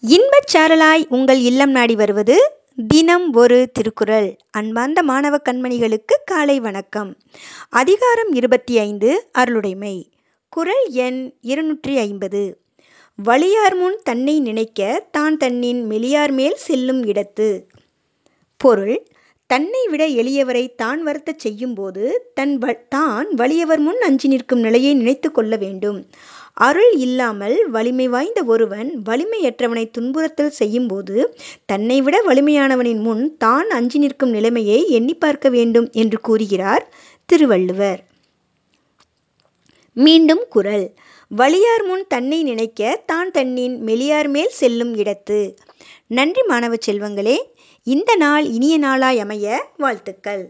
இன்பச் சாரலாய் உங்கள் இல்லம் நாடி வருவது தினம் ஒரு திருக்குறள். அன்பார்ந்த மாணவ கண்மணிகளுக்கு காலை வணக்கம். அதிகாரம் இருபத்தி ஐந்து அருளுடைமை. குறள் எண் இருநூற்றி ஐம்பது. வலியார் முன் தன்னை நினைக்க தான் தன்னின் மெலியார் மேல் செல்லும் இடத்து. பொருள் தன்னை விட எளியவரை தான் வருத்தச் செய்யும்போது தன் வ தான் வலியவர் முன் அஞ்சி நிற்கும் நிலையை நினைத்து கொள்ள வேண்டும். அருள் இல்லாமல் வலிமை வாய்ந்த ஒருவன் வலிமையற்றவனை துன்புறுத்தல் செய்யும்போது தன்னை விட வலிமையானவனின் முன் தான் அஞ்சி நிற்கும் நிலைமையை எண்ணி பார்க்க வேண்டும் என்று கூறுகிறார் திருவள்ளுவர். மீண்டும் குரல். வலியார் முன் தன்னை நினைக்க தான் தன்னின் மெலியார் மேல் செல்லும் இடத்து. நன்றி மாணவ செல்வங்களே இந்த நாள் இனிய நாளாய் அமைய வாழ்த்துக்கள்.